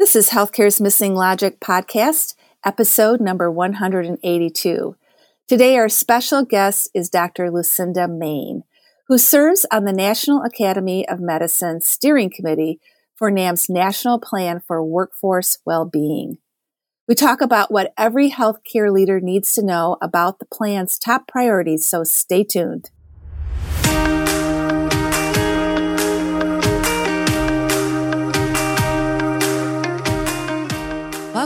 This is Healthcare's Missing Logic podcast, episode number 182. Today, our special guest is Dr. Lucinda Maine, who serves on the National Academy of Medicine Steering Committee for NAM's National Plan for Workforce Well-Being. We talk about what every healthcare leader needs to know about the plan's top priorities, so stay tuned.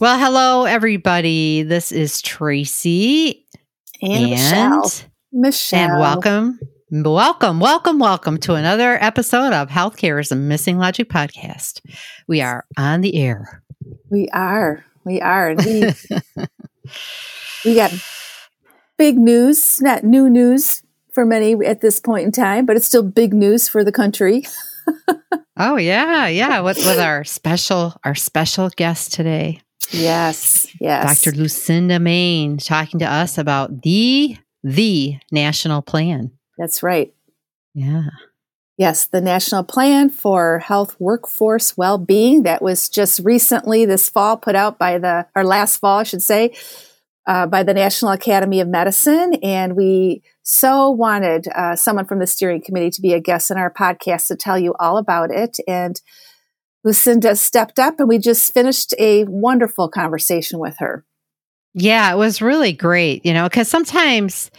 Well, hello, everybody. This is Tracy and, and Michelle. Michelle. And welcome, welcome, welcome, welcome to another episode of Healthcare is a Missing Logic podcast. We are on the air. We are. We are. We, we got big news, not new news for many at this point in time, but it's still big news for the country. oh yeah, yeah. With with our special our special guest today. Yes, yes. Dr. Lucinda Maine talking to us about the the national plan. That's right. Yeah. Yes, the National Plan for Health Workforce Well-being that was just recently this fall put out by the or last fall, I should say, uh, by the National Academy of Medicine, and we so wanted uh, someone from the steering committee to be a guest in our podcast to tell you all about it. And Lucinda stepped up and we just finished a wonderful conversation with her. Yeah, it was really great, you know, because sometimes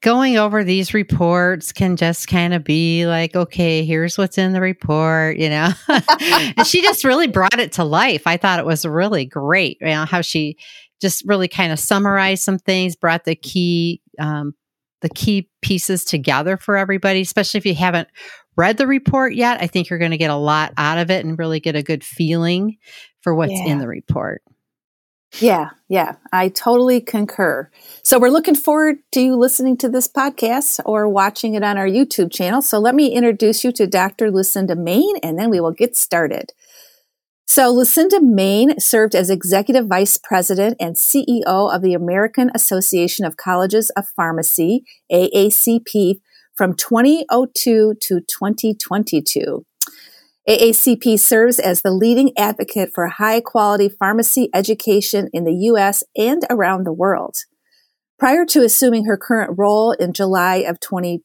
going over these reports can just kind of be like, okay, here's what's in the report, you know. and she just really brought it to life. I thought it was really great, you know, how she just really kind of summarized some things, brought the key um, the key pieces together for everybody, especially if you haven't read the report yet. I think you're going to get a lot out of it and really get a good feeling for what's yeah. in the report. Yeah, yeah, I totally concur. So we're looking forward to you listening to this podcast or watching it on our YouTube channel. So let me introduce you to Dr. Lucinda Maine and then we will get started. So Lucinda Maine served as Executive Vice President and CEO of the American Association of Colleges of Pharmacy, AACP, from 2002 to 2022. AACP serves as the leading advocate for high quality pharmacy education in the U.S. and around the world. Prior to assuming her current role in July of 20,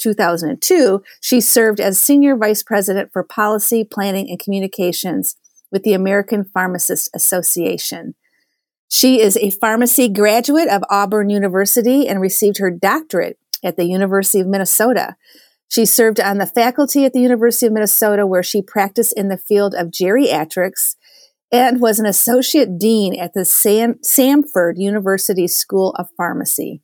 2002, she served as Senior Vice President for Policy, Planning, and Communications with the American Pharmacist Association. She is a pharmacy graduate of Auburn University and received her doctorate at the University of Minnesota. She served on the faculty at the University of Minnesota, where she practiced in the field of geriatrics and was an associate dean at the Sam- Samford University School of Pharmacy.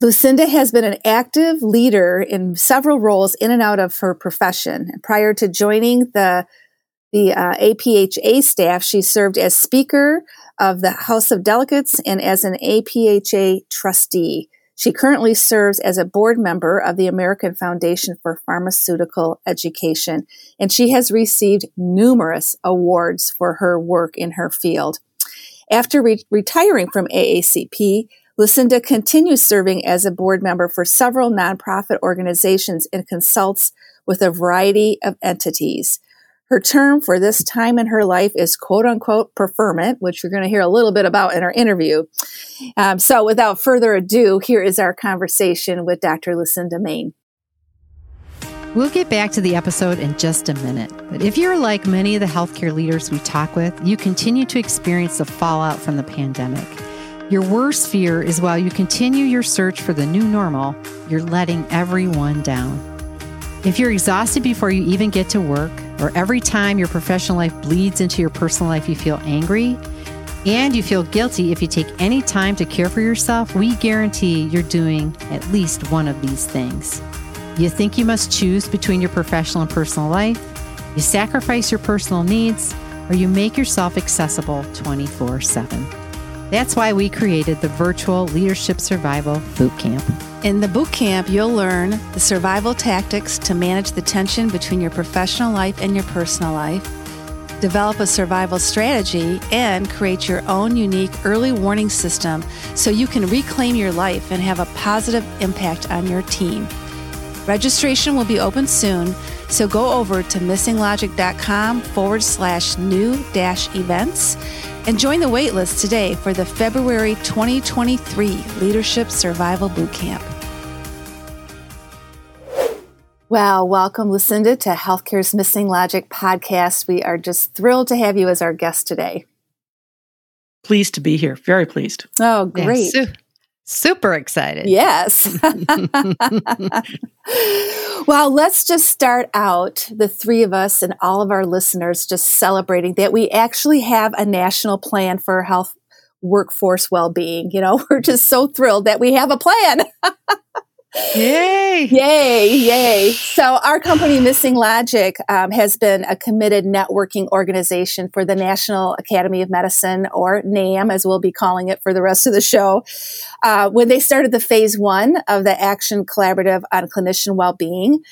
Lucinda has been an active leader in several roles in and out of her profession. Prior to joining the the uh, APHA staff, she served as Speaker of the House of Delegates and as an APHA trustee. She currently serves as a board member of the American Foundation for Pharmaceutical Education, and she has received numerous awards for her work in her field. After re- retiring from AACP, Lucinda continues serving as a board member for several nonprofit organizations and consults with a variety of entities. Her term for this time in her life is quote unquote preferment, which you're going to hear a little bit about in our interview. Um, so, without further ado, here is our conversation with Dr. Lucinda Maine. We'll get back to the episode in just a minute. But if you're like many of the healthcare leaders we talk with, you continue to experience the fallout from the pandemic. Your worst fear is while you continue your search for the new normal, you're letting everyone down. If you're exhausted before you even get to work, or every time your professional life bleeds into your personal life, you feel angry, and you feel guilty if you take any time to care for yourself, we guarantee you're doing at least one of these things. You think you must choose between your professional and personal life, you sacrifice your personal needs, or you make yourself accessible 24 7. That's why we created the virtual Leadership Survival Boot Camp. In the boot camp, you'll learn the survival tactics to manage the tension between your professional life and your personal life, develop a survival strategy, and create your own unique early warning system so you can reclaim your life and have a positive impact on your team. Registration will be open soon, so go over to missinglogic.com forward slash new dash events and join the waitlist today for the February 2023 Leadership Survival Bootcamp. Well, welcome, Lucinda, to Healthcare's Missing Logic podcast. We are just thrilled to have you as our guest today. Pleased to be here. Very pleased. Oh, great. Yeah, Super excited. Yes. well, let's just start out, the three of us and all of our listeners, just celebrating that we actually have a national plan for health workforce well being. You know, we're just so thrilled that we have a plan. Yay! Yay! Yay! So our company, Missing Logic, um, has been a committed networking organization for the National Academy of Medicine, or NAM, as we'll be calling it for the rest of the show. Uh, when they started the phase one of the Action Collaborative on Clinician Wellbeing,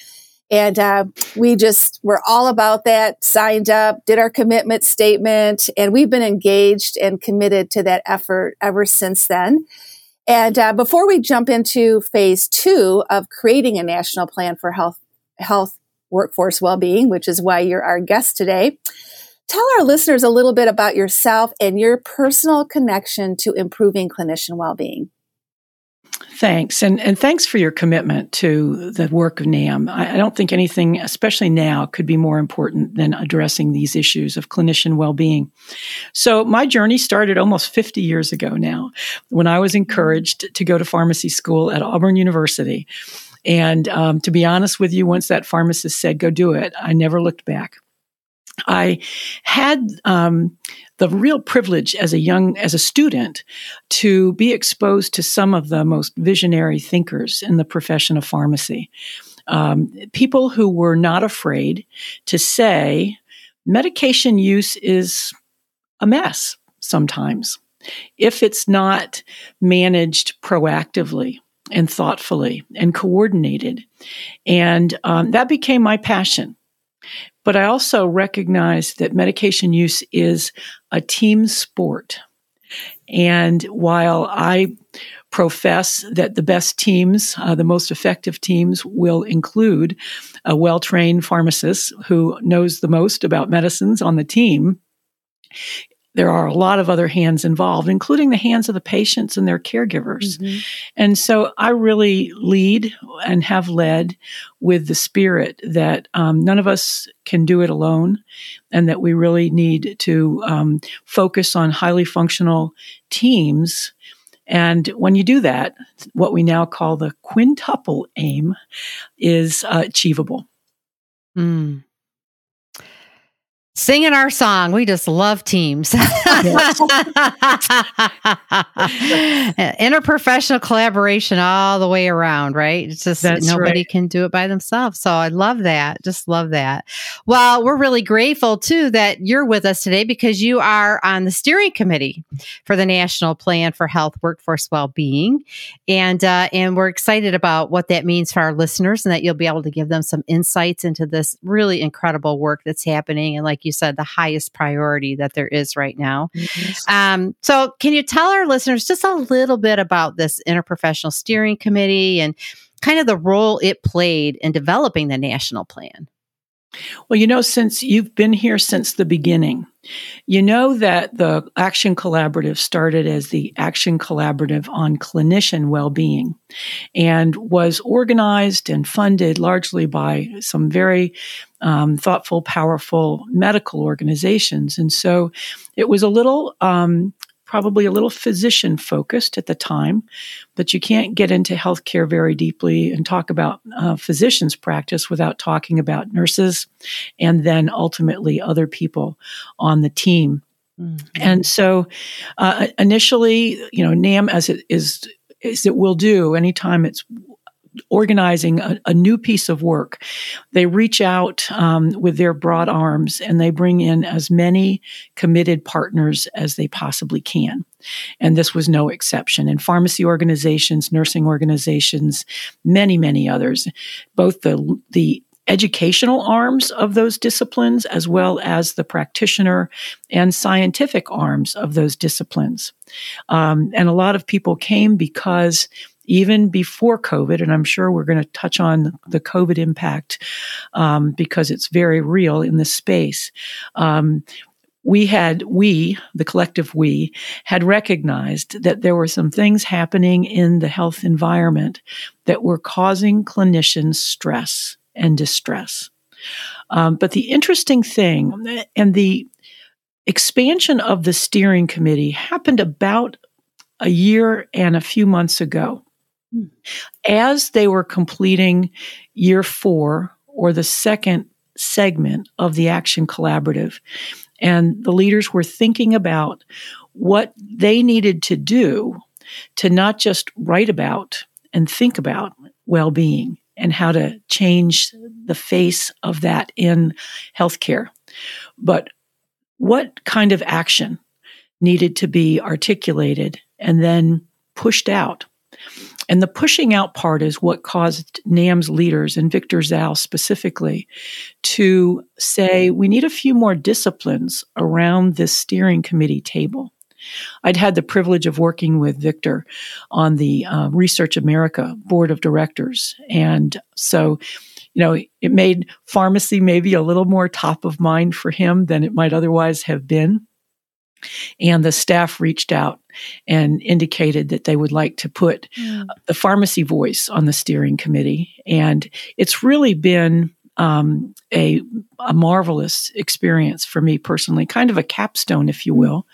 and uh, we just were all about that, signed up, did our commitment statement, and we've been engaged and committed to that effort ever since then. And uh, before we jump into phase two of creating a national plan for health, health workforce well-being, which is why you're our guest today, tell our listeners a little bit about yourself and your personal connection to improving clinician well-being. Thanks. And, and thanks for your commitment to the work of NAM. I, I, don't think anything, especially now, could be more important than addressing these issues of clinician well being. So, my journey started almost 50 years ago now when I was encouraged to go to pharmacy school at Auburn University. And um, to be honest with you, once that pharmacist said, go do it, I never looked back. I had um, the real privilege as a young as a student to be exposed to some of the most visionary thinkers in the profession of pharmacy. Um, people who were not afraid to say medication use is a mess sometimes if it's not managed proactively and thoughtfully and coordinated. And um, that became my passion. But I also recognize that medication use is a team sport. And while I profess that the best teams, uh, the most effective teams, will include a well trained pharmacist who knows the most about medicines on the team, there are a lot of other hands involved, including the hands of the patients and their caregivers. Mm-hmm. And so I really lead and have led with the spirit that um, none of us can do it alone and that we really need to um, focus on highly functional teams. And when you do that, what we now call the quintuple aim is uh, achievable. Mm singing our song. We just love teams. Interprofessional collaboration all the way around, right? It's just That's nobody right. can do it by themselves. So I love that. Just love that. Well, we're really grateful too that you're with us today because you are on the steering committee for the National Plan for Health Workforce Wellbeing. And uh, and we're excited about what that means for our listeners and that you'll be able to give them some insights into this really incredible work that's happening. And like you said, the highest priority that there is right now. Yes. Um, so, can you tell our listeners just a little bit about this interprofessional steering committee and kind of the role it played in developing the national plan? Well, you know, since you've been here since the beginning, you know that the Action Collaborative started as the Action Collaborative on Clinician Well-Being and was organized and funded largely by some very um, thoughtful, powerful medical organizations. And so it was a little um, probably a little physician focused at the time, but you can't get into healthcare very deeply and talk about uh, physicians' practice without talking about nurses and then ultimately other people on the team. Mm-hmm. And so uh, initially, you know, NAM as it is, as it will do anytime it's organizing a, a, new piece of work. They reach out um, with their broad arms and they bring in as many committed partners as they possibly can. And this was no exception. In pharmacy organizations, nursing organizations, many, many others, both the, the educational arms of those disciplines as well as the practitioner and scientific arms of those disciplines. Um, and a lot of people came because even before COVID, and I'm sure we're going to touch on the COVID impact um, because it's very real in this space. Um, we had, we, the collective we, had recognized that there were some things happening in the health environment that were causing clinicians stress and distress. Um, but the interesting thing, and the expansion of the steering committee happened about a year and a few months ago. As they were completing year four or the second segment of the Action Collaborative, and the leaders were thinking about what they needed to do to not just write about and think about well being and how to change the face of that in healthcare, but what kind of action needed to be articulated and then pushed out and the pushing out part is what caused NAM's leaders and Victor Dzau specifically to say we need a few more disciplines around this steering committee table. I'd had the privilege of working with Victor on the uh, Research America board of directors. And so, you know, it made pharmacy maybe a little more top of mind for him than it might otherwise have been. And the staff reached out and indicated that they would like to put mm. the pharmacy voice on the steering committee. And it's really been um, a, a, marvelous experience for me personally, kind of a capstone, if you will,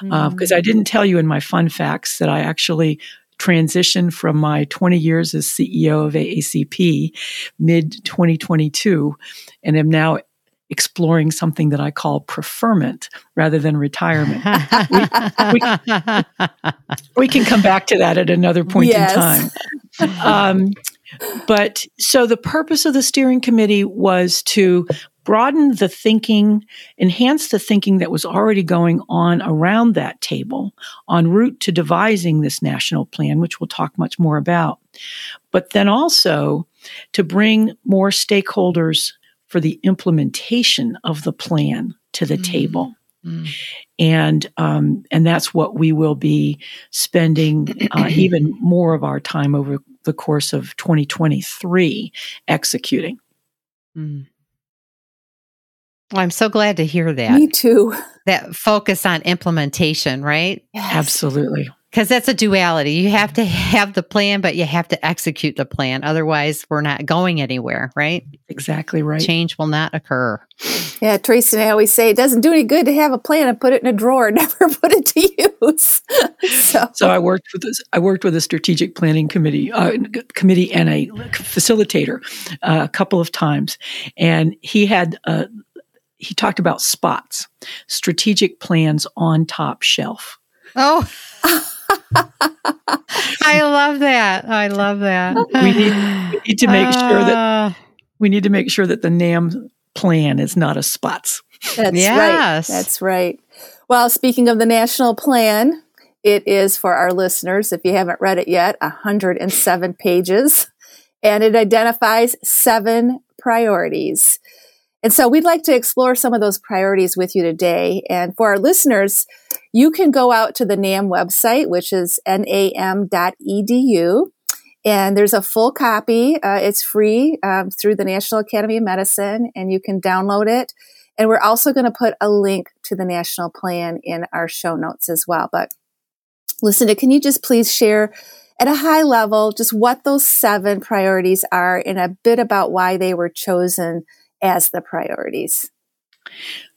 because mm. uh, I didn't tell you in my fun facts that I actually transitioned from my 20 years as CEO of AACP mid 2022 and am now exploring something that I call preferment rather than retirement. we, we, we, can come back to that at another point yes. in time. Um, but so the purpose of the steering committee was to broaden the thinking, enhance the thinking that was already going on around that table en route to devising this national plan, which we'll talk much more about. But then also to bring more stakeholders for the implementation of the plan to the mm. table. Mm. And um, and that's what we will be spending uh, even more of our time over the course of 2023 executing. Mm. Well, I'm so glad to hear that. Me too. That focus on implementation, right? Yes. Absolutely because that's a duality. You have to have the plan, but you have to execute the plan. Otherwise, we're not going anywhere, right? Exactly right. Change will not occur. Yeah, Tracy and I always say it doesn't do any good to have a plan and put it in a drawer, never put it to use. so. so I worked with this, I worked with a strategic planning committee uh, committee and a facilitator uh, a couple of times, and he had. Uh, he talked about spots, strategic plans on top shelf. Oh, I love that. I love that. We need, we need to make uh, sure that uh. we need to make sure that the NAM plan is not a spots. That's yes. right. That's right. Well, speaking of the national plan, it is for our listeners, if you haven't read it yet, 107 pages, and it identifies seven priorities. And so we'd like to explore some of those priorities with you today. And for our listeners, you can go out to the NAM website, which is nam.edu. And there's a full copy. Uh, it's free um, through the National Academy of Medicine, and you can download it. And we're also going to put a link to the national plan in our show notes as well. But Lucinda, can you just please share at a high level just what those seven priorities are and a bit about why they were chosen as the priorities?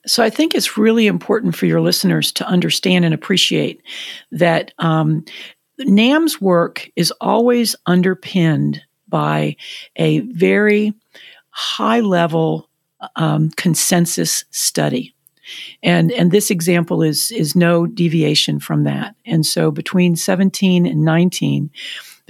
So I think it's really important for your listeners to understand and appreciate that um, NAM's work is always underpinned by a very high level um, consensus study. And, and this example is, is no deviation from that. And so between 17 and 19,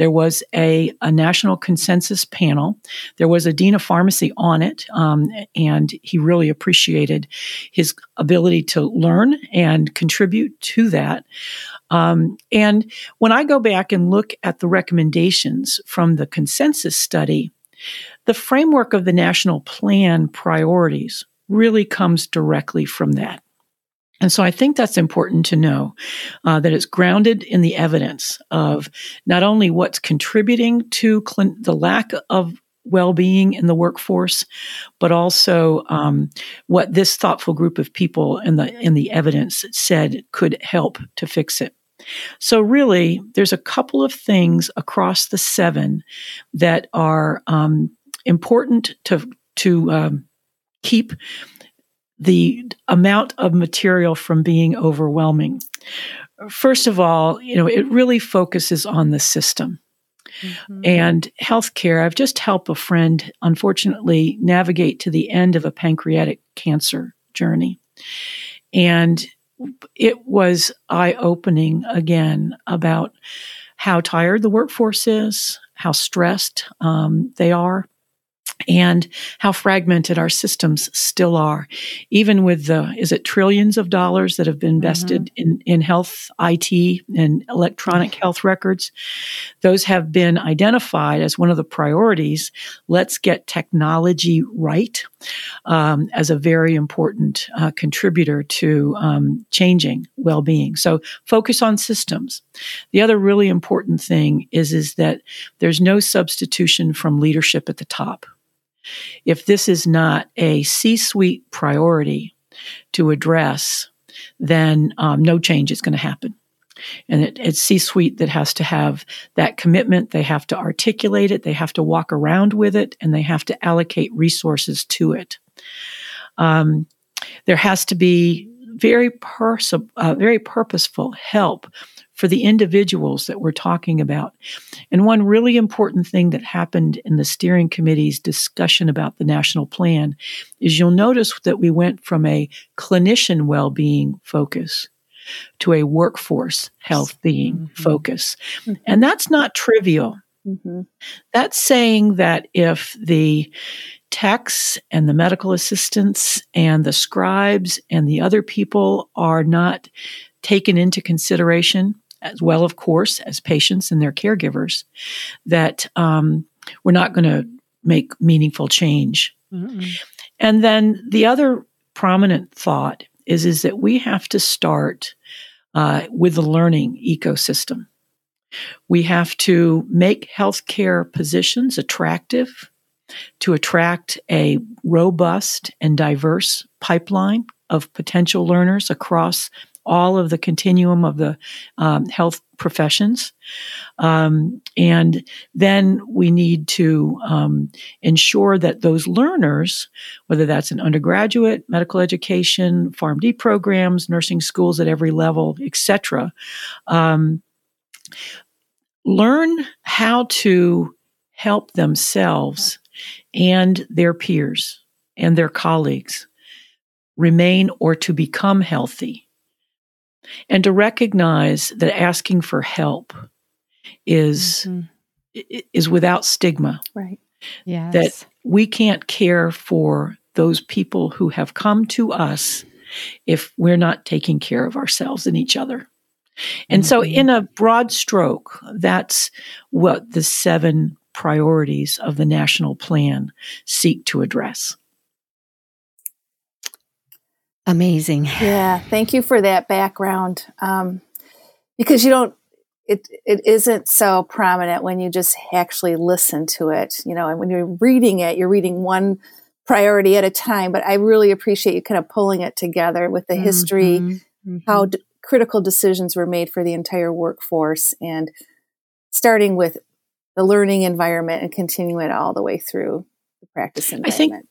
there was a, a national consensus panel. There was a dean of pharmacy on it, um, and he really appreciated his ability to learn and contribute to that. Um, and when I go back and look at the recommendations from the consensus study, the framework of the national plan priorities really comes directly from that. And so I think that's important to know uh, that it's grounded in the evidence of not only what's contributing to cl- the lack of well-being in the workforce, but also um, what this thoughtful group of people in the in the evidence said could help to fix it. So, really, there's a couple of things across the seven that are um, important to to um, keep the amount of material from being overwhelming. First of all, you know, it really focuses on the system. Mm-hmm. And healthcare, I've just helped a friend, unfortunately, navigate to the end of a pancreatic cancer journey. And it was eye opening again about how tired the workforce is, how stressed um, they are, and how fragmented our systems still are. Even with the, is it trillions of dollars that have been invested mm-hmm. in, in health IT and electronic health records, those have been identified as one of the priorities. Let's get technology right um, as a very important uh, contributor to um, changing well-being. So focus on systems. The other really important thing is, is that there's no substitution from leadership at the top. If this is not a C suite priority to address, then um, no change is going to happen. And it, it's C suite that has to have that commitment. They have to articulate it. They have to walk around with it and they have to allocate resources to it. Um, there has to be very pers- uh, very purposeful help for the individuals that we're talking about. And one really important thing that happened in the steering committee's discussion about the national plan is you'll notice that we went from a clinician well-being focus to a workforce health being mm-hmm. focus. Mm-hmm. And that's not trivial. Mm-hmm. That's saying that if the techs and the medical assistants and the scribes and the other people are not taken into consideration, as well, of course, as patients and their caregivers, that um, we're not going to make meaningful change. Mm-hmm. And then the other prominent thought is is that we have to start uh, with the learning ecosystem. We have to make healthcare positions attractive to attract a robust and diverse pipeline of potential learners across all of the continuum of the um, health professions. Um, and then we need to um, ensure that those learners, whether that's an undergraduate, medical education, PharmD programs, nursing schools at every level, etc., um, learn how to help themselves and their peers and their colleagues remain or to become healthy. And to recognize that asking for help is mm-hmm. is without stigma. Right. Yeah that we can't care for those people who have come to us if we're not taking care of ourselves and each other. And mm-hmm. so in a broad stroke that's what the seven priorities of the national plan seek to address Amazing. Yeah, thank you for that background. Um, because you don't, it it isn't so prominent when you just actually listen to it. You know, and when you're reading it, you're reading one priority at a time. But I really appreciate you kind of pulling it together with the history, mm-hmm. how d- critical decisions were made for the entire workforce, and starting with the learning environment and continuing it all the way through the practice environment. I think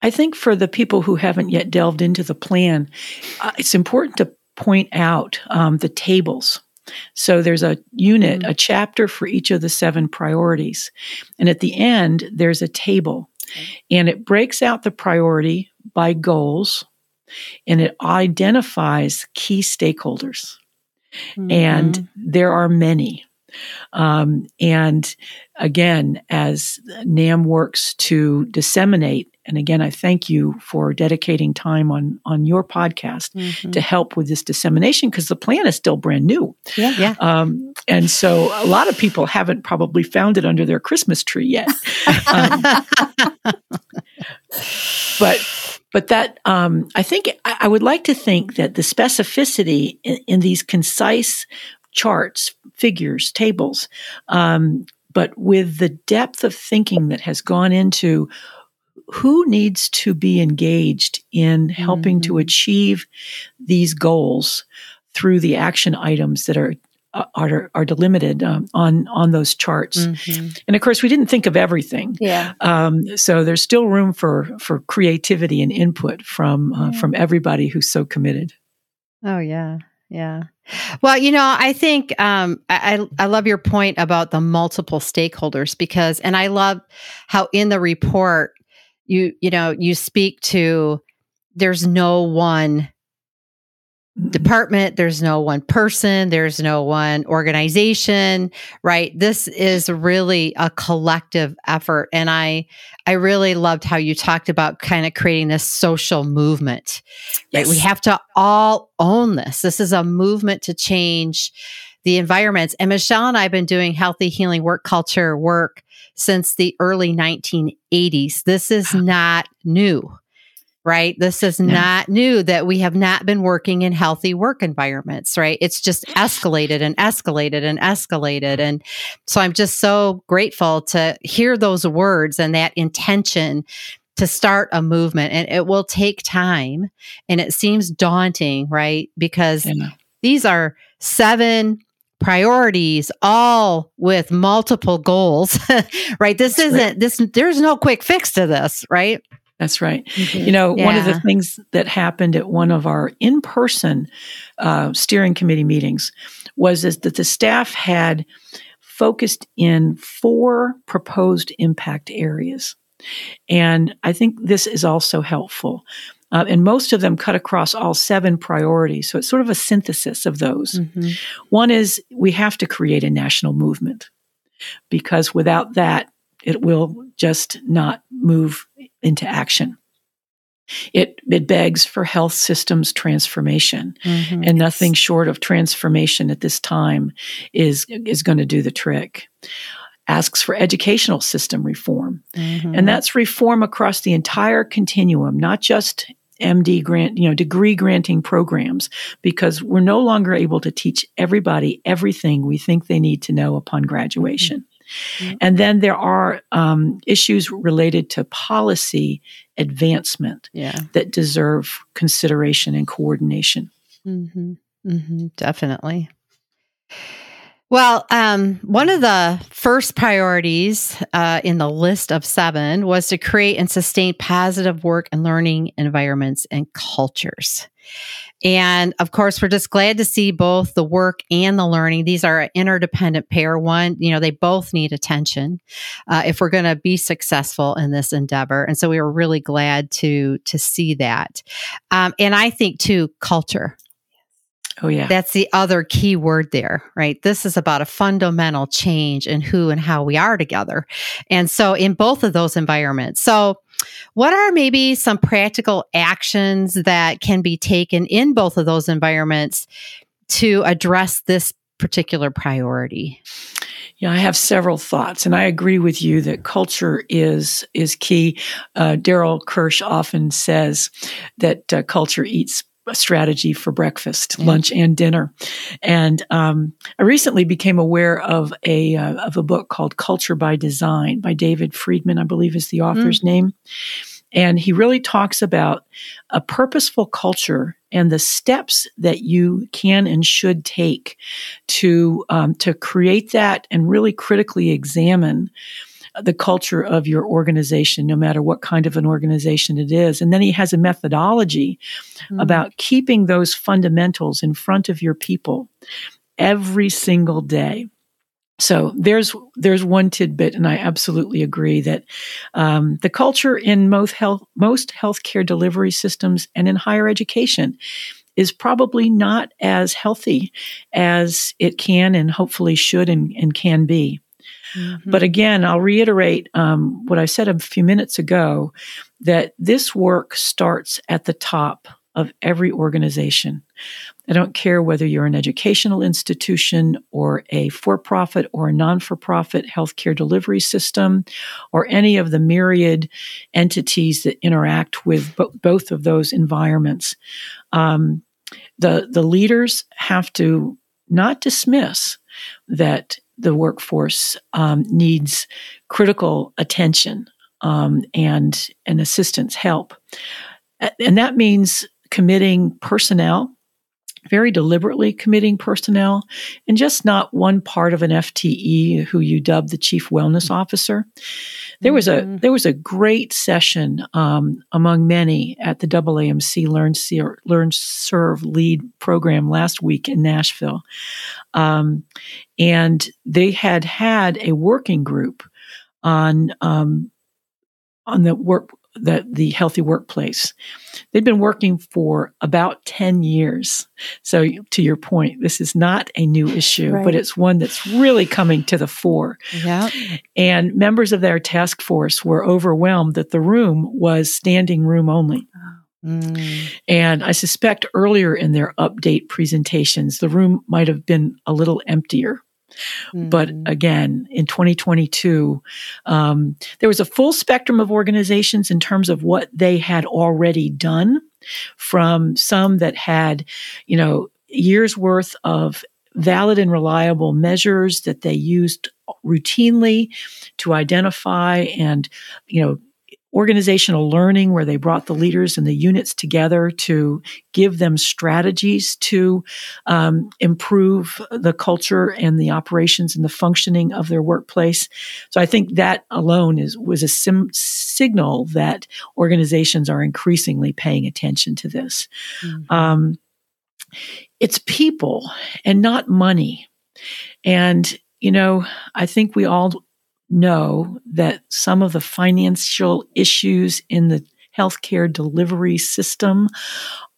I think for the people who haven't yet delved into the plan, uh, it's important to point out um, the tables. So there's a unit, mm-hmm. a chapter for each of the seven priorities. And at the end, there's a table. Okay. And it breaks out the priority by goals and it identifies key stakeholders. Mm-hmm. And there are many. Um, and again, as NAM works to disseminate, and again, I thank you for dedicating time on on your podcast mm-hmm. to help with this dissemination because the plan is still brand new. Yeah, yeah. Um, and so a lot of people haven't probably found it under their Christmas tree yet. um, but but that um, I think I, I, would like to think that the specificity in, in these concise charts, figures, tables, um, but with the depth of thinking that has gone into who needs to be engaged in helping mm-hmm. to achieve these goals through the action items that are uh, are, are delimited um, on on those charts. Mm-hmm. And of course, we didn't think of everything. Yeah. Um, so there's still room for for creativity and input from uh, yeah. from everybody who's so committed. Oh yeah, yeah. Well, you know, I think um, I I love your point about the multiple stakeholders because, and I love how in the report you you know you speak to there's no one department there's no one person there's no one organization right? This is really a collective effort. And i i really loved how you talked about kind of creating this social movement yes. right? We have to all own this. This is a movement to change the environments. And michelle and i have been doing healthy healing work culture work since the early 1980s this is not new right? This is not new that we have not been working in healthy work environments, right? It's just escalated and escalated and escalated. And so I'm just so grateful to hear those words and that intention to start a movement. And it will take time and it seems daunting, right? Because these are seven priorities all with multiple goals right this That's isn't right. this there's no quick fix to this right that's right. Mm-hmm. You know, yeah. one of the things that happened at one of our in person uh, steering committee meetings was is that the staff had focused in four proposed impact areas. And I think this is also helpful. Uh, and most of them cut across all seven priorities. So it's sort of a synthesis of those. Mm-hmm. One is we have to create a national movement because without that, it will just not move into action. It, it begs for health systems transformation mm-hmm. and nothing short of transformation at this time is, is going to do the trick. Asks for educational system reform. Mm-hmm. And that's reform across the entire continuum, not just MD grant, you know, degree granting programs because we're no longer able to teach everybody everything we think they need to know upon graduation. Mm-hmm. And then there are um, issues related to policy advancement yeah. that deserve consideration and coordination. Mm-hmm. Mm-hmm. Definitely. Well, um, one of the first priorities uh, in the list of seven was to create and sustain positive work and learning environments and cultures. And of course, we're just glad to see both the work and the learning. These are an interdependent pair. One, you know, they both need attention uh, if we're going to be successful in this endeavor. And so we were really glad to to see that. Um, and I think too, culture. Oh, yeah. That's the other key word there, right? This is about a fundamental change in who and how we are together. And so, in both of those environments. So, what are maybe some practical actions that can be taken in both of those environments to address this particular priority? Yeah, I have several thoughts, and I agree with you that culture is is key. Uh, Darrell Kirch often says that uh, culture eats strategy for breakfast, lunch, and dinner. And um, I recently became aware of a uh, of a book called Culture by Design by David Friedman, I believe is the author's mm. name. And he really talks about a purposeful culture and the steps that you can and should take to um, to create that and really critically examine the culture of your organization, no matter what kind of an organization it is. And then he has a methodology mm. about keeping those fundamentals in front of your people every single day. So there's there's one tidbit, and I absolutely agree that um, the culture in most health most healthcare delivery systems and in higher education is probably not as healthy as it can and hopefully should and, and can be. Mm-hmm. But again, I'll reiterate um, what I said a few minutes ago that this work starts at the top of every organization. I don't care whether you're an educational institution or a for profit or a non for profit healthcare delivery system or any of the myriad entities that interact with bo- both of those environments. Um, the, the leaders have to not dismiss that the workforce um, needs critical attention um, and and assistance help, and that means committing personnel very deliberately committing personnel and just not one part of an FTE who you dub the chief wellness officer. There was a mm-hmm. there was a great session um, among many at the AAMC Learn, Learn Serve Lead program last week in Nashville, um, and they had had a working group on um, on the work the, the healthy workplace. They've been working for about 10 years. So to your point, this is not a new issue, right. but it's one that's really coming to the fore. Yeah. And members of their task force were overwhelmed that the room was standing room only. Mm. And I suspect earlier in their update presentations, the room might have been a little emptier. Mm-hmm. But again, in 2022, um, there was a full spectrum of organizations in terms of what they had already done, from some that had, you know, years worth of valid and reliable measures that they used routinely to identify and, you know, organizational learning where they brought the leaders and the units together to give them strategies to um, improve the culture and the operations and the functioning of their workplace. So I think that alone is was a sim- signal that organizations are increasingly paying attention to this. Mm-hmm. Um, it's people and not money. And you know, I think we all know that some of the financial issues in the healthcare delivery system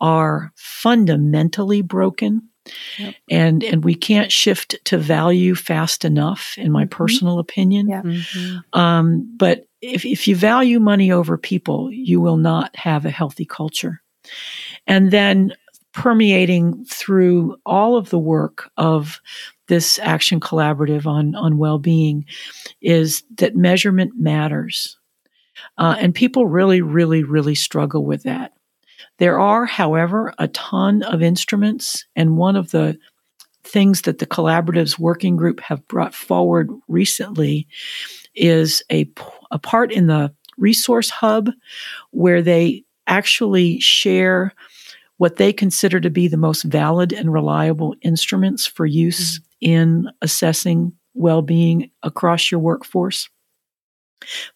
are fundamentally broken. Yep. And and we can't shift to value fast enough, in my mm-hmm. personal opinion. Yep. Mm-hmm. Um, but if if you value money over people, you will not have a healthy culture. And then permeating through all of the work of this action collaborative on, on well-being is that measurement matters. Uh, and people really, really, really struggle with that. There are, however, a ton of instruments, and one of the things that the collaboratives working group have brought forward recently is a, a part in the resource hub where they actually share what they consider to be the most valid and reliable instruments for use mm-hmm. in assessing well being across your workforce.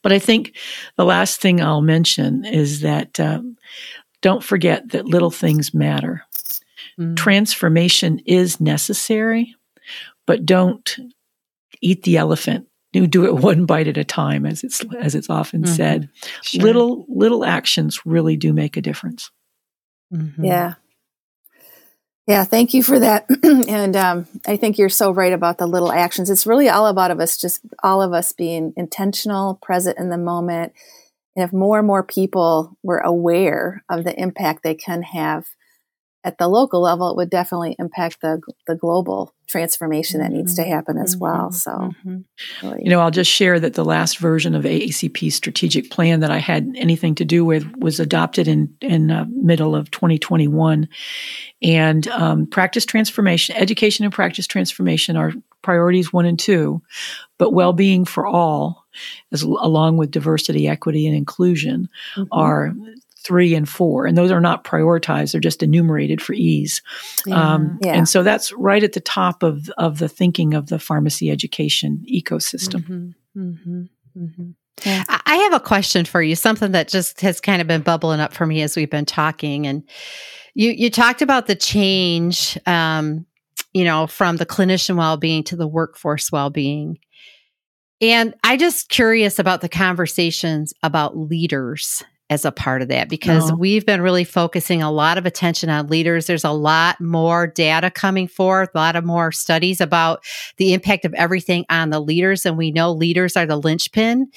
But I think the last thing I'll mention is that um, don't forget that little things matter. Mm-hmm. Transformation is necessary, but don't eat the elephant you do it one bite at a time as it's as it's often mm-hmm. said sure. little little actions really do make a difference Mm-hmm. Yeah. Yeah, thank you for that. and um, I think you're so right about the little actions. It's really all about of us, just all of us being intentional, present in the moment. And if more and more people were aware of the impact they can have at the local level, it would definitely impact the the global transformation that needs to mm-hmm. happen as mm-hmm. well. So, mm-hmm. really. you know, I'll just share that the last version of AACP's strategic plan that I had anything to do with was adopted in in uh, middle of 2021, and um, practice transformation, education, and practice transformation are priorities one and two, but well being for all, as along with diversity, equity, and inclusion, mm-hmm. are three and four, and those are not prioritized; they're just enumerated for ease. Yeah, um, yeah. And so that's right at the top of of the thinking of the pharmacy education ecosystem. Mm-hmm, mm-hmm, mm-hmm. Yeah. I have a question for you, something that just has kind of been bubbling up for me as we've been talking, and you you talked about the change, um, you know, from the clinician well being to the workforce well being. And I just curious about the conversations about leaders as a part of that because no. we've been really focusing a lot of attention on leaders. There's a lot more data coming forth, a lot of more studies about the impact of everything on the leaders. And we know leaders are the linchpin.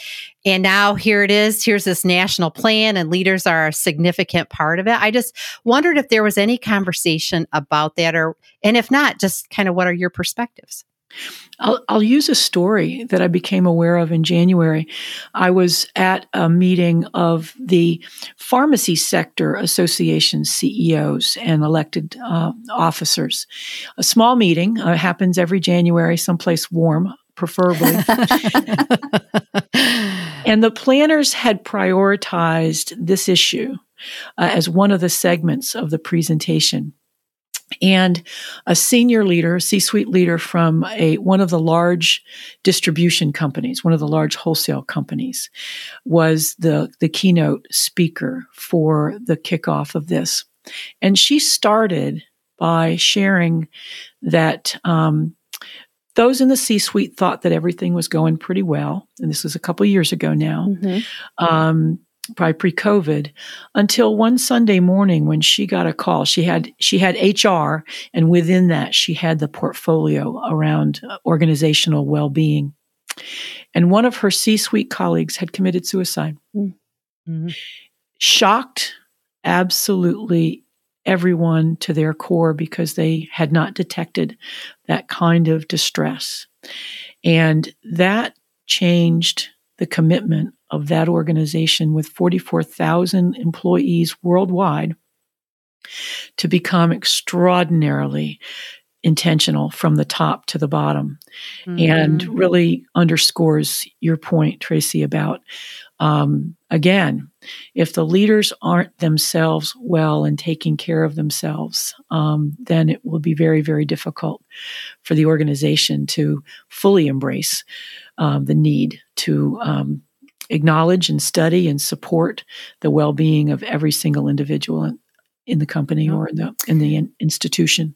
And now here it is. Here's this national plan, and leaders are a significant part of it. I just wondered if there was any conversation about that, or, and if not, just kind of what are your perspectives? I'll, I'll, use a story that I became aware of in January. I was at a meeting of the Pharmacy Sector Association CEOs and elected uh, officers. A small meeting uh, happens every January, someplace warm, preferably. and the planners had prioritized this issue uh, as one of the segments of the presentation and a senior leader, C-suite leader from a one of the large distribution companies, one of the large wholesale companies, was the the keynote speaker for the kickoff of this, and she started by sharing that. Um, those in the C-suite thought that everything was going pretty well, and this was a couple years ago now. Mm-hmm. Um, probably pre-COVID, until one Sunday morning when she got a call. She had she had HR, and within that, she had the portfolio around organizational well-being. And one of her C-suite colleagues had committed suicide. Mm-hmm. Shocked, absolutely everyone to their core because they had not detected that kind of distress. And that changed the commitment of that organization with 44,000 employees worldwide to become extraordinarily intentional from the top to the bottom mm-hmm. and really underscores your point tracy about um, again if the leaders aren't themselves well and taking care of themselves um, then it will be very very difficult for the organization to fully embrace um, the need to um, acknowledge and study and support the well-being of every single individual in, in the company or in the in the in institution.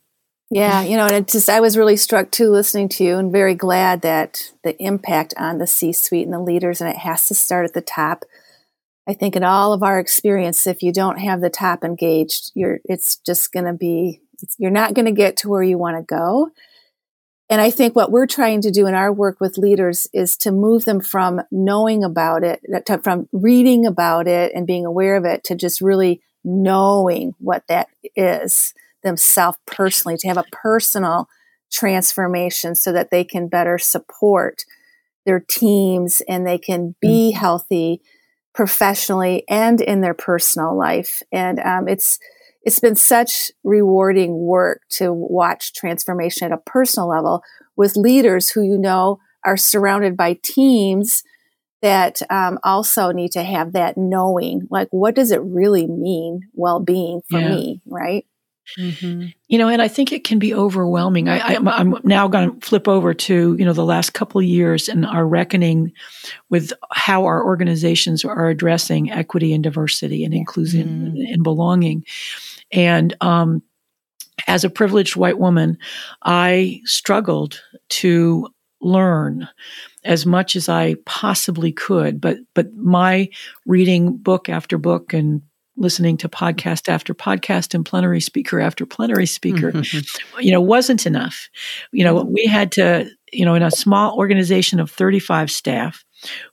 Yeah, you know, and it just I was really struck too listening to you and very glad that the impact on the C-suite and the leaders and it has to start at the top. I think in all of our experience if you don't have the top engaged, you're it's just going to be you're not going to get to where you want to go. And I think what we're trying to do in our work with leaders is to move them from knowing about it, to, from reading about it and being aware of it to just really knowing what that is themselves personally, to have a personal transformation so that they can better support their teams and they can be mm-hmm. healthy professionally and in their personal life. And um, it's, it's been such rewarding work to watch transformation at a personal level with leaders who you know are surrounded by teams that um, also need to have that knowing like what does it really mean well-being for yeah. me right mm-hmm. you know and i think it can be overwhelming I, am now going to flip over to you know the last couple of years and our reckoning with how our organizations are addressing equity and diversity and inclusion mm-hmm. and belonging and um, as a privileged white woman, I struggled to learn as much as I possibly could. But but my reading book after book and listening to podcast after podcast and plenary speaker after plenary speaker, you know, wasn't enough. You know, we had to, you know, in a small organization of 35 staff,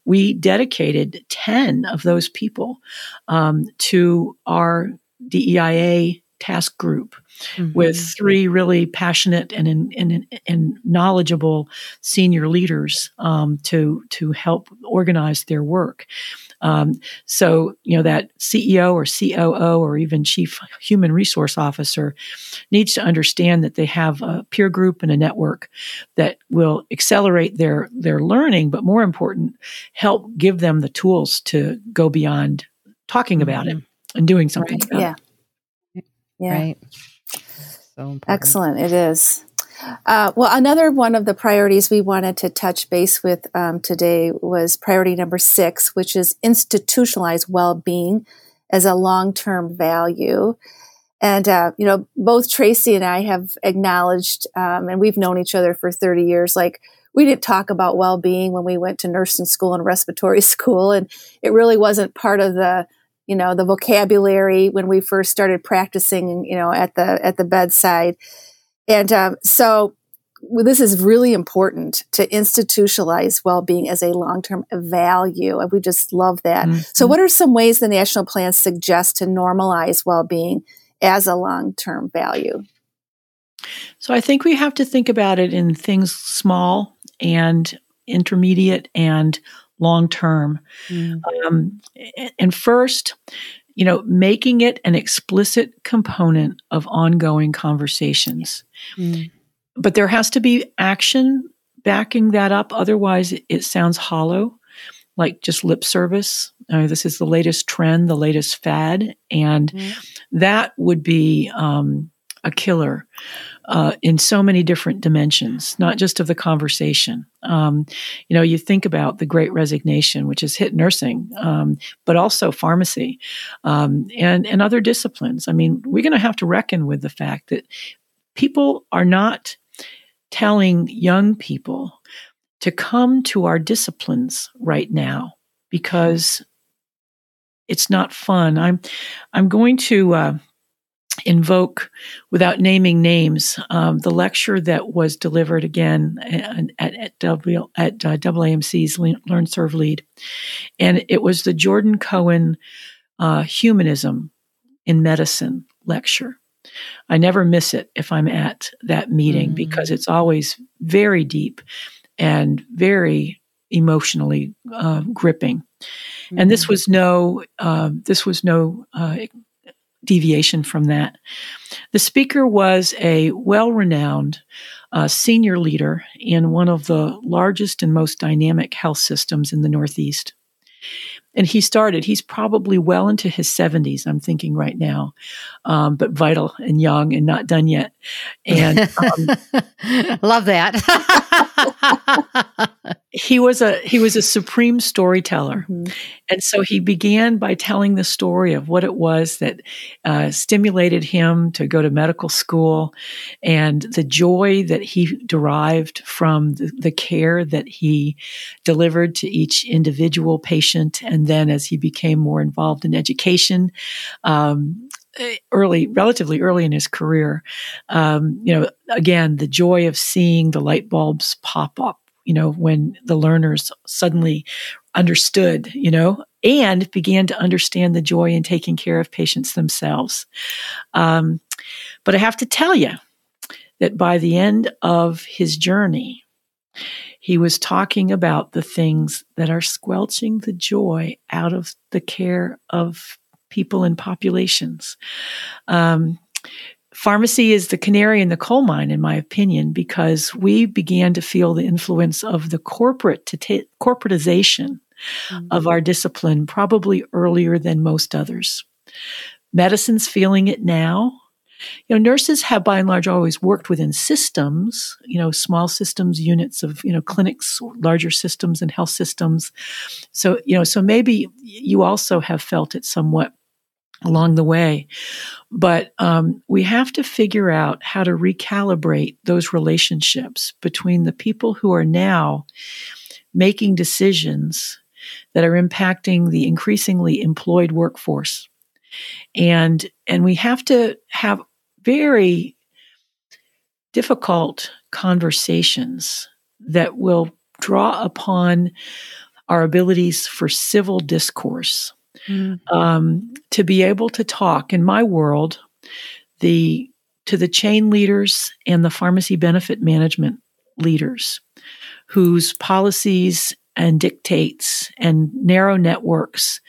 we dedicated 10 of those people um, to our DEIA task group mm-hmm. with three really passionate and, and, and knowledgeable senior leaders um, to, to help organize their work. Um, so, you know, that CEO or COO or even chief human resource officer needs to understand that they have a peer group and a network that will accelerate their, their learning, but more important, help give them the tools to go beyond talking about mm-hmm. it and doing something right. yeah. It. Yeah. Right. So Excellent. It is. Uh, well, another one of the priorities we wanted to touch base with um, today was priority number six, which is institutionalized well-being as a long-term value. And uh, you know, both Tracy and I have acknowledged, um, and we've known each other for thirty years. Like we didn't talk about well-being when we went to nursing school and respiratory school, and it really wasn't part of the you know the vocabulary when we first started practicing you know at the at the bedside. And um, so well, this is really important to institutionalize well-being as a long-term value and we just love that. Mm-hmm. so what are some ways the national plan suggests to normalize well-being as a long-term value? So i think we have to think about it in things small and intermediate and long term. Mm. Um, and first, you know, making it an explicit component of ongoing conversations. Mm. But there has to be action backing that up. Otherwise, it sounds hollow, like just lip service. Uh, this is the latest trend, the latest fad. And mm. that would be um, a killer uh, in so many different dimensions, not just of the conversation. Um, you know, you think about the Great Resignation, which has hit nursing, um, but also pharmacy um, and and other disciplines. I mean, we're going to have to reckon with the fact that people are not telling young people to come to our disciplines right now because it's not fun. I'm I'm going to. Uh, invoke, without naming names, um, the lecture that was delivered again at, at, at, w, at uh, AAMC's Learn, Serve, Lead. And it was the Jordan Cohen uh, Humanism in Medicine lecture. I never miss it if I'm at that meeting mm. because it's always very deep and very emotionally uh, gripping. Mm. And this mm. was no, uh, this was no uh, deviation from that. The speaker was a well renowned uh, senior leader in one of the largest and most dynamic health systems in the Northeast. And he started, he's probably well into his 70s, I'm thinking right now, um, but vital and young and not done yet. And um, love that. he was a he was a supreme storyteller, mm-hmm. and so he began by telling the story of what it was that uh, stimulated him to go to medical school, and the joy that he derived from the, the care that he delivered to each individual patient, and then as he became more involved in education. Um, early, relatively early in his career, um, you know, again, the joy of seeing the light bulbs pop up you know, when the learners suddenly understood, you know, and began to understand the joy in taking care of patients themselves. Um, but I have to tell you that by the end of his journey, he was talking about the things that are squelching the joy out of the care of people and populations. Um, Pharmacy is the canary in the coal mine, in my opinion, because we began to feel the influence of the corporate to t- corporatization mm-hmm. of our discipline probably earlier than most others. Medicine's feeling it now. You know, nurses have by and large always worked within systems, you know, small systems, units of, you know, clinics, larger systems and health systems. So, you know, so maybe you also have felt it somewhat along the way. But um, we have to figure out how to recalibrate those relationships between the people who are now making decisions that are impacting the increasingly employed workforce. And, and we have to have very difficult conversations that will draw upon our abilities for civil discourse mm. um, to be able to talk. In my world, the to the chain leaders and the pharmacy benefit management leaders whose policies and dictates and narrow networks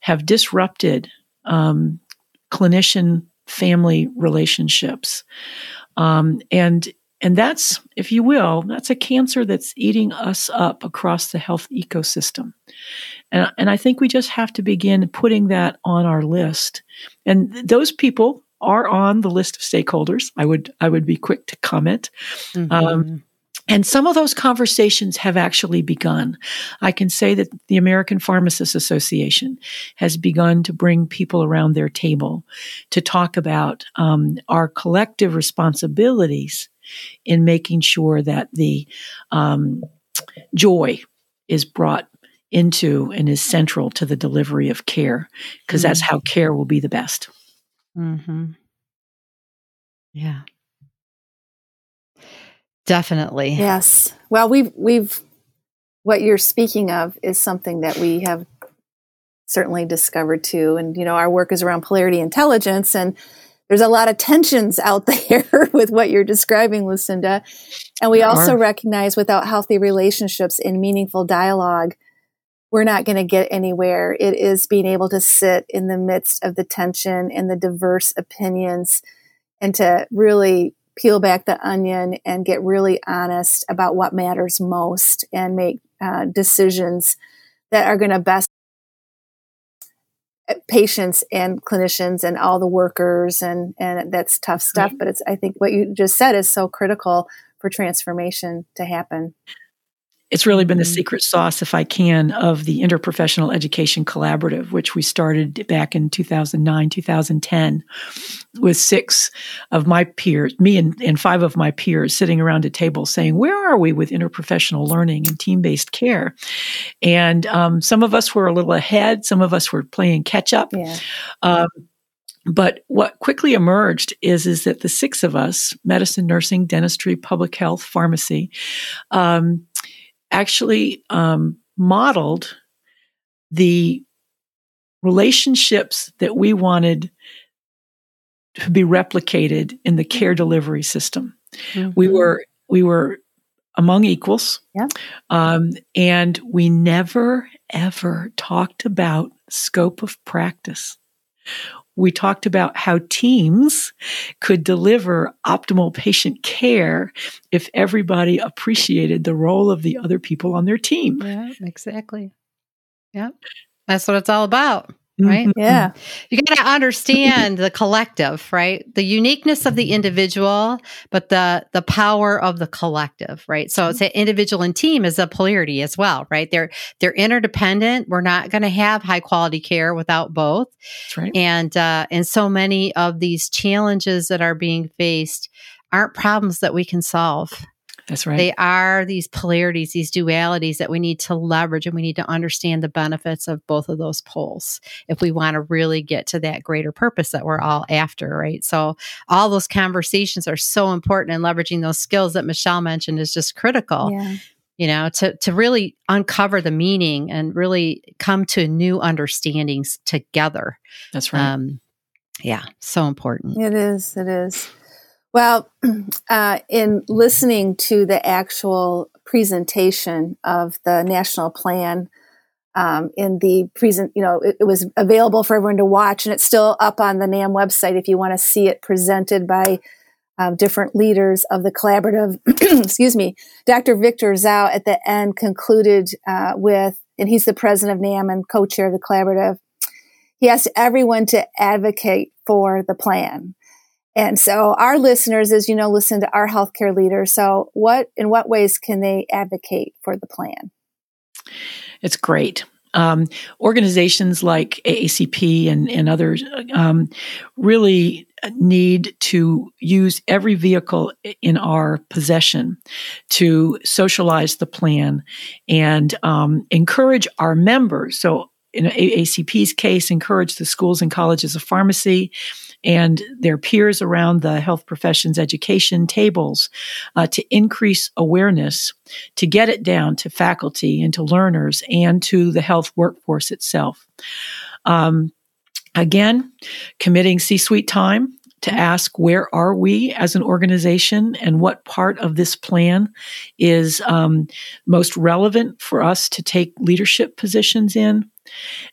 have disrupted um, clinician family relationships. Um, and and that's, if you will, that's a cancer that's eating us up across the health ecosystem. And, and I think we just have to begin putting that on our list. And those people are on the list of stakeholders. I would I would be quick to comment. Mm-hmm. Um, and some of those conversations have actually begun. I can say that the American Pharmacists Association has begun to bring people around their table to talk about um, our collective responsibilities in making sure that the um, joy is brought into and is central to the delivery of care, because mm-hmm. that's how care will be the best. Mm-hmm. Yeah. Definitely. Yes. Well, we've we've what you're speaking of is something that we have certainly discovered too. And you know, our work is around polarity intelligence and there's a lot of tensions out there with what you're describing, Lucinda. And we also recognize without healthy relationships and meaningful dialogue, we're not going to get anywhere. It is being able to sit in the midst of the tension and the diverse opinions and to really peel back the onion and get really honest about what matters most and make uh, decisions that are going to best patients and clinicians and all the workers and and that's tough stuff but it's i think what you just said is so critical for transformation to happen it's really been the mm-hmm. secret sauce, if I can, of the Interprofessional Education Collaborative, which we started back in 2009, 2010, with six of my peers, me and, and five of my peers sitting around a table saying, Where are we with interprofessional learning and team based care? And um, some of us were a little ahead, some of us were playing catch up. Yeah. Um, but what quickly emerged is is that the six of us medicine nursing dentistry public health pharmacy um, actually um, modeled the relationships that we wanted to be replicated in the care delivery system. Mm-hmm. We were we were among equals, yeah. um, and we never ever talked about scope of practice we talked about how teams could deliver optimal patient care if everybody appreciated the role of the other people on their team. Yeah, exactly. Yeah. That's what it's all about right? Mm-hmm. Yeah. You got to understand the collective, right? The uniqueness of the individual, but the the power of the collective, right? So it's an individual and team is a polarity as well, right? They're they're interdependent. We're not going to have high quality care without both. That's right. And uh, and so many of these challenges that are being faced aren't problems that we can solve. That's right. They are these polarities, these dualities that we need to leverage, and we need to understand the benefits of both of those poles if we want to really get to that greater purpose that we're all after, right? So, all those conversations are so important, and leveraging those skills that Michelle mentioned is just critical. Yeah. You know, to to really uncover the meaning and really come to new understandings together. That's right. Um, yeah, so important. It is. It is. Well, uh, in listening to the actual presentation of the national plan, um, in the present, you know, it, it, was available for everyone to watch, and it's still up on the NAM website if you want to see it presented by um, different leaders of the collaborative. Excuse me, Dr. Victor Dzau at the end concluded uh, with, and he's the president of NAM and co-chair of the collaborative. He asked everyone to advocate for the plan. And so our listeners, as you know, listen to our healthcare leaders. So what, in what ways can they advocate for the plan? It's great. Um, organizations like AACP and, and others um, really need to use every vehicle in our possession to socialize the plan and um, encourage our members. So, in AACP's case, encourage the schools and colleges of pharmacy and their peers around the health professions education tables uh, to increase awareness, to get it down to faculty and to learners and to the health workforce itself. Um, again, committing C suite time to ask where are we as an organization and what part of this plan is um, most relevant for us to take leadership positions in.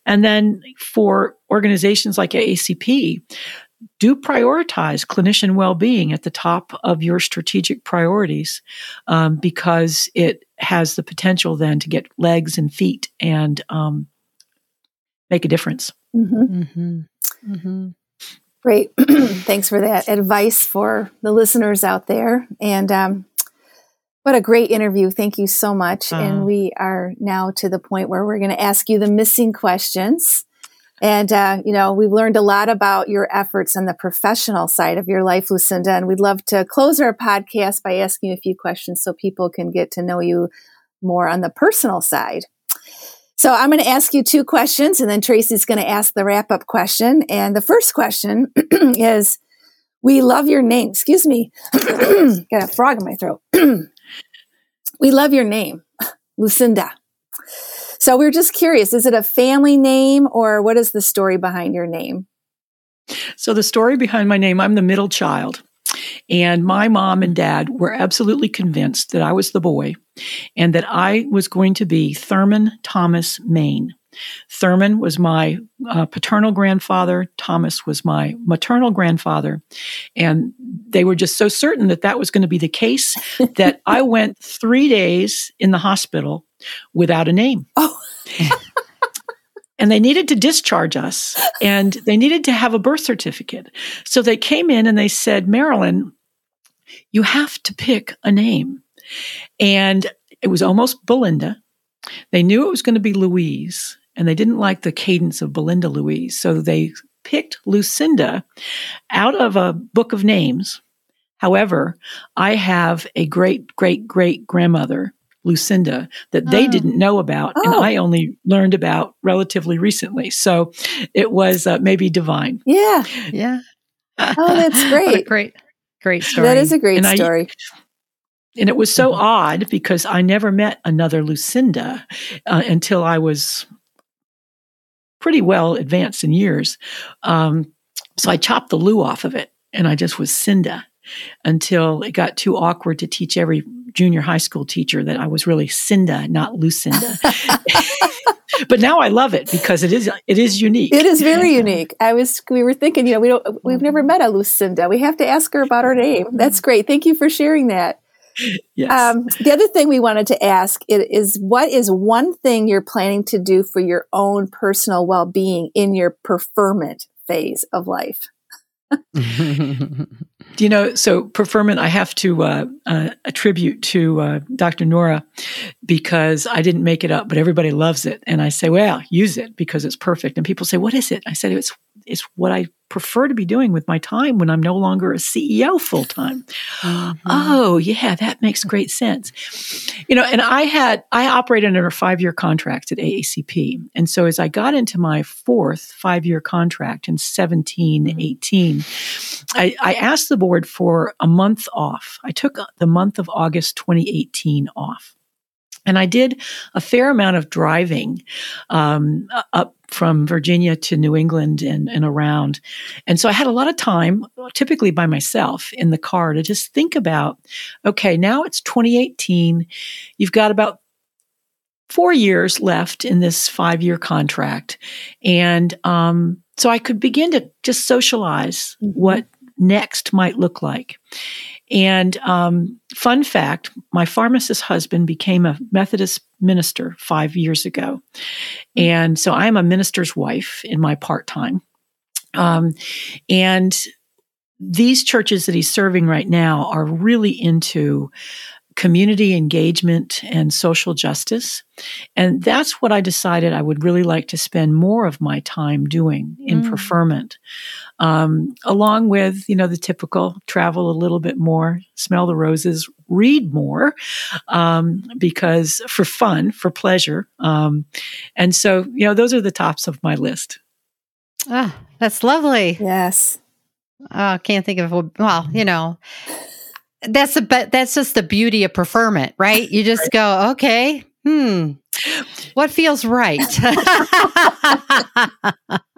And then for organizations like AACP, do prioritize clinician well-being at the top of your strategic priorities um, because it has the potential then to get legs and feet and um, make a difference Mm-hmm. Mm-hmm. Mm-hmm. Great. Thanks for that advice for the listeners out there. And um, what a great interview. Thank you so much. Uh, and we are now to the point where we're going to ask you the missing questions. And, uh, you know, we've learned a lot about your efforts on the professional side of your life, Lucinda. And we'd love to close our podcast by asking you a few questions so people can get to know you more on the personal side. So I'm going to ask you two questions and then Tracy's going to ask the wrap up question. And the first question is, we love your name. Excuse me. Got a frog in my throat. we love your name, Lucinda. So we're just curious, is it a family name or what is the story behind your name? So the story behind my name, I'm the middle child. And my mom and dad were absolutely convinced that I was the boy and that I was going to be Thurman Thomas Maine. Thurman was my uh, paternal grandfather. Thomas was my maternal grandfather. And they were just so certain that that was going to be the case that I went three days in the hospital without a name. Oh. and they needed to discharge us and they needed to have a birth certificate. So they came in and they said, Marilyn, you have to pick a name. And it was almost Belinda. They knew it was going to be Louise and they didn't like the cadence of Belinda Louise. So they picked Lucinda out of a book of names. However, I have a great, great, great grandmother Lucinda that they oh. didn't know about, oh. and I only learned about relatively recently. So it was uh, maybe divine. Yeah, yeah. Oh, that's great. great, great story. That is a great and story. I, and it was so mm-hmm. odd because I never met another Lucinda uh, until I was pretty well advanced in years. Um, so I chopped the Lou off of it, and I just was Cinda until it got too awkward to teach every junior high school teacher that I was really Cinda, not Lucinda. but now I love it because it is it is unique. It is very unique. I was we were thinking, you know, we don't we've never met a Lucinda. We have to ask her about her name. That's great. Thank you for sharing that. Yes. Um, the other thing we wanted to ask is what is one thing you're planning to do for your own personal well-being in your preferment phase of life? you know, so preferment I have to uh, uh, attribute to uh, Dr. Nora because I didn't make it up, but everybody loves it. And I say, well, use it because it's perfect. And people say, what is it? I said, it's it's what I prefer to be doing with my time when I'm no longer a CEO full time. Mm-hmm. Oh, yeah, that makes great sense. You know, and I had, I operated under a five year contract at AACP. And so as I got into my fourth five year contract in 17, mm-hmm. 18, I, I asked the board for a month off. I took the month of August 2018 off. And I did a fair amount of driving um, up from Virginia to New England and, and around. And so I had a lot of time, typically by myself in the car, to just think about okay, now it's 2018. You've got about four years left in this five year contract. And um, so I could begin to just socialize mm-hmm. what next might look like. And um, fun fact my pharmacist husband became a Methodist minister five years ago. And so I am a minister's wife in my part time. Um, and these churches that he's serving right now are really into community engagement and social justice. And that's what I decided I would really like to spend more of my time doing in mm. preferment. Um, along with, you know, the typical travel a little bit more, smell the roses, read more, um, because for fun, for pleasure. Um, and so, you know, those are the tops of my list. Ah, that's lovely. Yes. Oh, I can't think of, well, you know, that's a but that's just the beauty of preferment, right? You just right. go, okay, hmm. what feels right?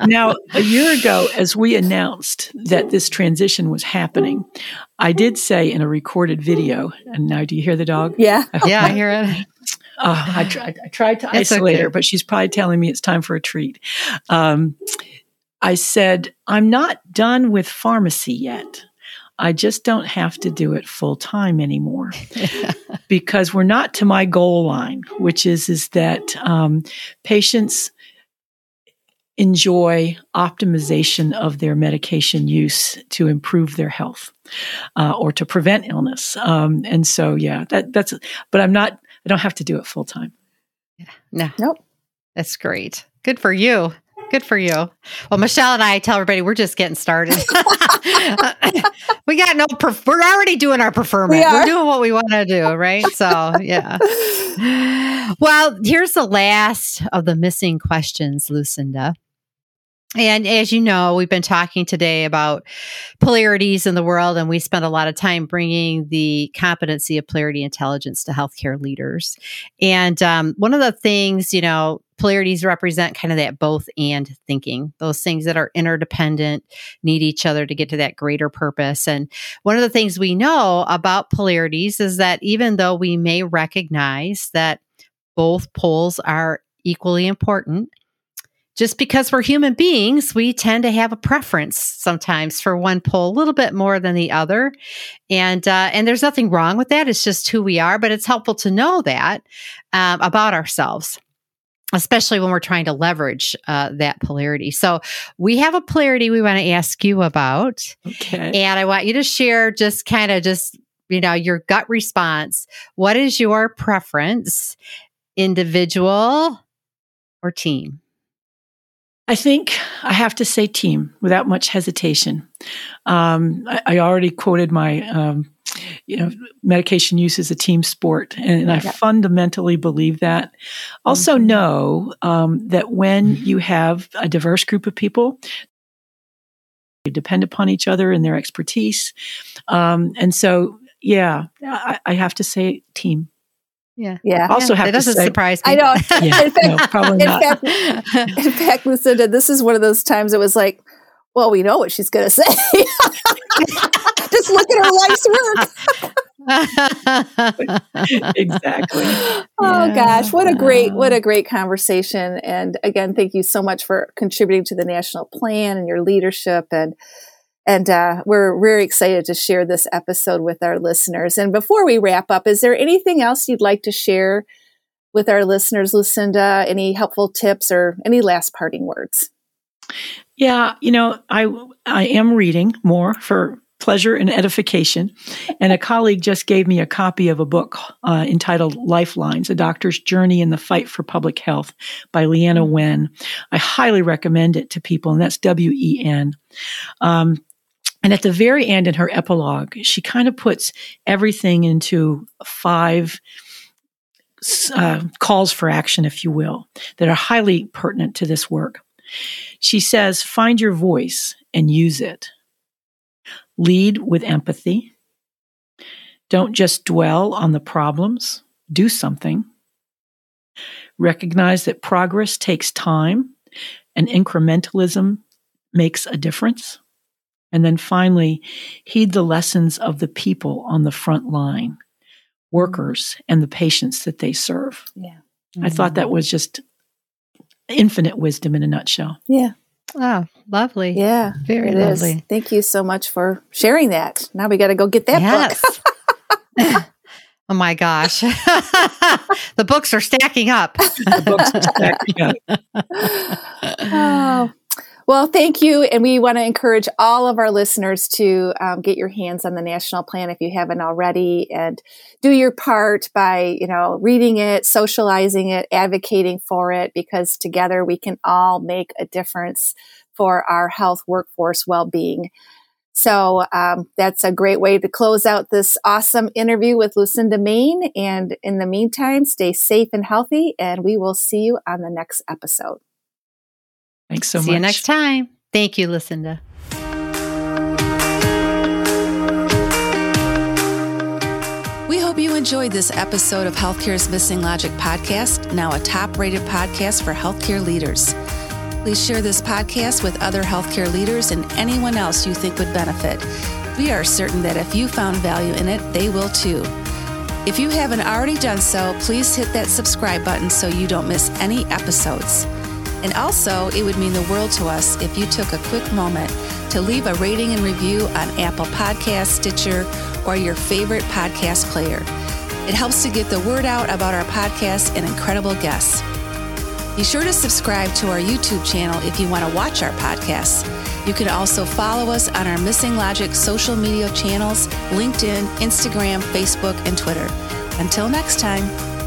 now, a year ago, as we announced that this transition was happening, I did say in a recorded video, and now do you hear the dog? Yeah. I yeah, I hear it. Uh, I, tried, I tried to it's isolate okay. her, but she's probably telling me it's time for a treat. Um, I said, I'm not done with pharmacy yet. I just don't have to do it full time anymore because we're not to my goal line, which is is that um, patients enjoy optimization of their medication use to improve their health uh, or to prevent illness. Um, and so, yeah, that, that's. But I'm not. I don't have to do it full time. Yeah. No. Nope. That's great. Good for you. Good for you. Well, Michelle and I tell everybody we're just getting started. we got no, we're already doing our preferment. We are. We're doing what we want to do, right? So, yeah. Well, here's the last of the missing questions, Lucinda. And as you know, we've been talking today about polarities in the world, and we spent a lot of time bringing the competency of polarity intelligence to healthcare leaders. And um, one of the things, you know, polarities represent kind of that both and thinking, those things that are interdependent, need each other to get to that greater purpose. And one of the things we know about polarities is that even though we may recognize that both poles are equally important, just because we're human beings, we tend to have a preference sometimes for one pole a little bit more than the other, and uh, and there's nothing wrong with that. It's just who we are, but it's helpful to know that um, about ourselves. Especially when we're trying to leverage uh, that polarity. So, we have a polarity we want to ask you about. Okay. And I want you to share just kind of just, you know, your gut response. What is your preference, individual or team? I think I have to say team without much hesitation. Um, I, I, already quoted my, um, you know, medication use is a team sport, and, I fundamentally believe that. Also, mm-hmm. know um, that when you have a diverse group of people, they depend upon each other and their expertise, um, and so yeah, I, I have to say team. Yeah. Yeah. Also, have it doesn't say, surprise me. I know. yeah, in fact, no, probably in not. Fact, in fact, Lucinda, this is one of those times it was like, well, we know what she's going to say. Just look at her life's work. exactly. Oh yeah. gosh, what a great what a great conversation and again thank you so much for contributing to the national plan and your leadership and and uh, we're very excited to share this episode with our listeners. And before we wrap up, is there anything else you'd like to share with our listeners, Lucinda? Any helpful tips or any last parting words? Yeah, you know, I I am reading more for pleasure and edification. And a colleague just gave me a copy of a book uh, entitled Lifelines A Doctor's Journey in the Fight for Public Health by Leana Wen. I highly recommend it to people, and that's W E N. Um, and at the very end, in her epilogue, she kind of puts everything into five uh, calls for action, if you will, that are highly pertinent to this work. She says, find your voice and use it. Lead with empathy. Don't just dwell on the problems, do something. Recognize that progress takes time and incrementalism makes a difference. And then finally, heed the lessons of the people on the front line, workers and the patients that they serve. Yeah. Mm-hmm. I thought that was just infinite wisdom in a nutshell. Yeah. Oh, lovely. Yeah. Very lovely. Is. Thank you so much for sharing that. Now we got to go get that yes. book. oh my gosh. the books are stacking up. the books are stacking up. oh, well, thank you. And we want to encourage all of our listeners to um, get your hands on the national plan if you haven't already and do your part by, you know, reading it, socializing it, advocating for it, because together we can all make a difference for our health workforce well-being. So um, that's a great way to close out this awesome interview with Lucinda Maine. And in the meantime, stay safe and healthy, and we will see you on the next episode. Thanks so See much. See you next time. Thank you, Lucinda. We hope you enjoyed this episode of Healthcare's Missing Logic podcast, now a top rated podcast for healthcare leaders. Please share this podcast with other healthcare leaders and anyone else you think would benefit. We are certain that if you found value in it, they will too. If you haven't already done so, please hit that subscribe button so you don't miss any episodes. And also, it would mean the world to us if you took a quick moment to leave a rating and review on Apple Podcasts, Stitcher, or your favorite podcast player. It helps to get the word out about our podcast and incredible guests. Be sure to subscribe to our YouTube channel if you want to watch our podcasts. You can also follow us on our Missing Logic social media channels LinkedIn, Instagram, Facebook, and Twitter. Until next time.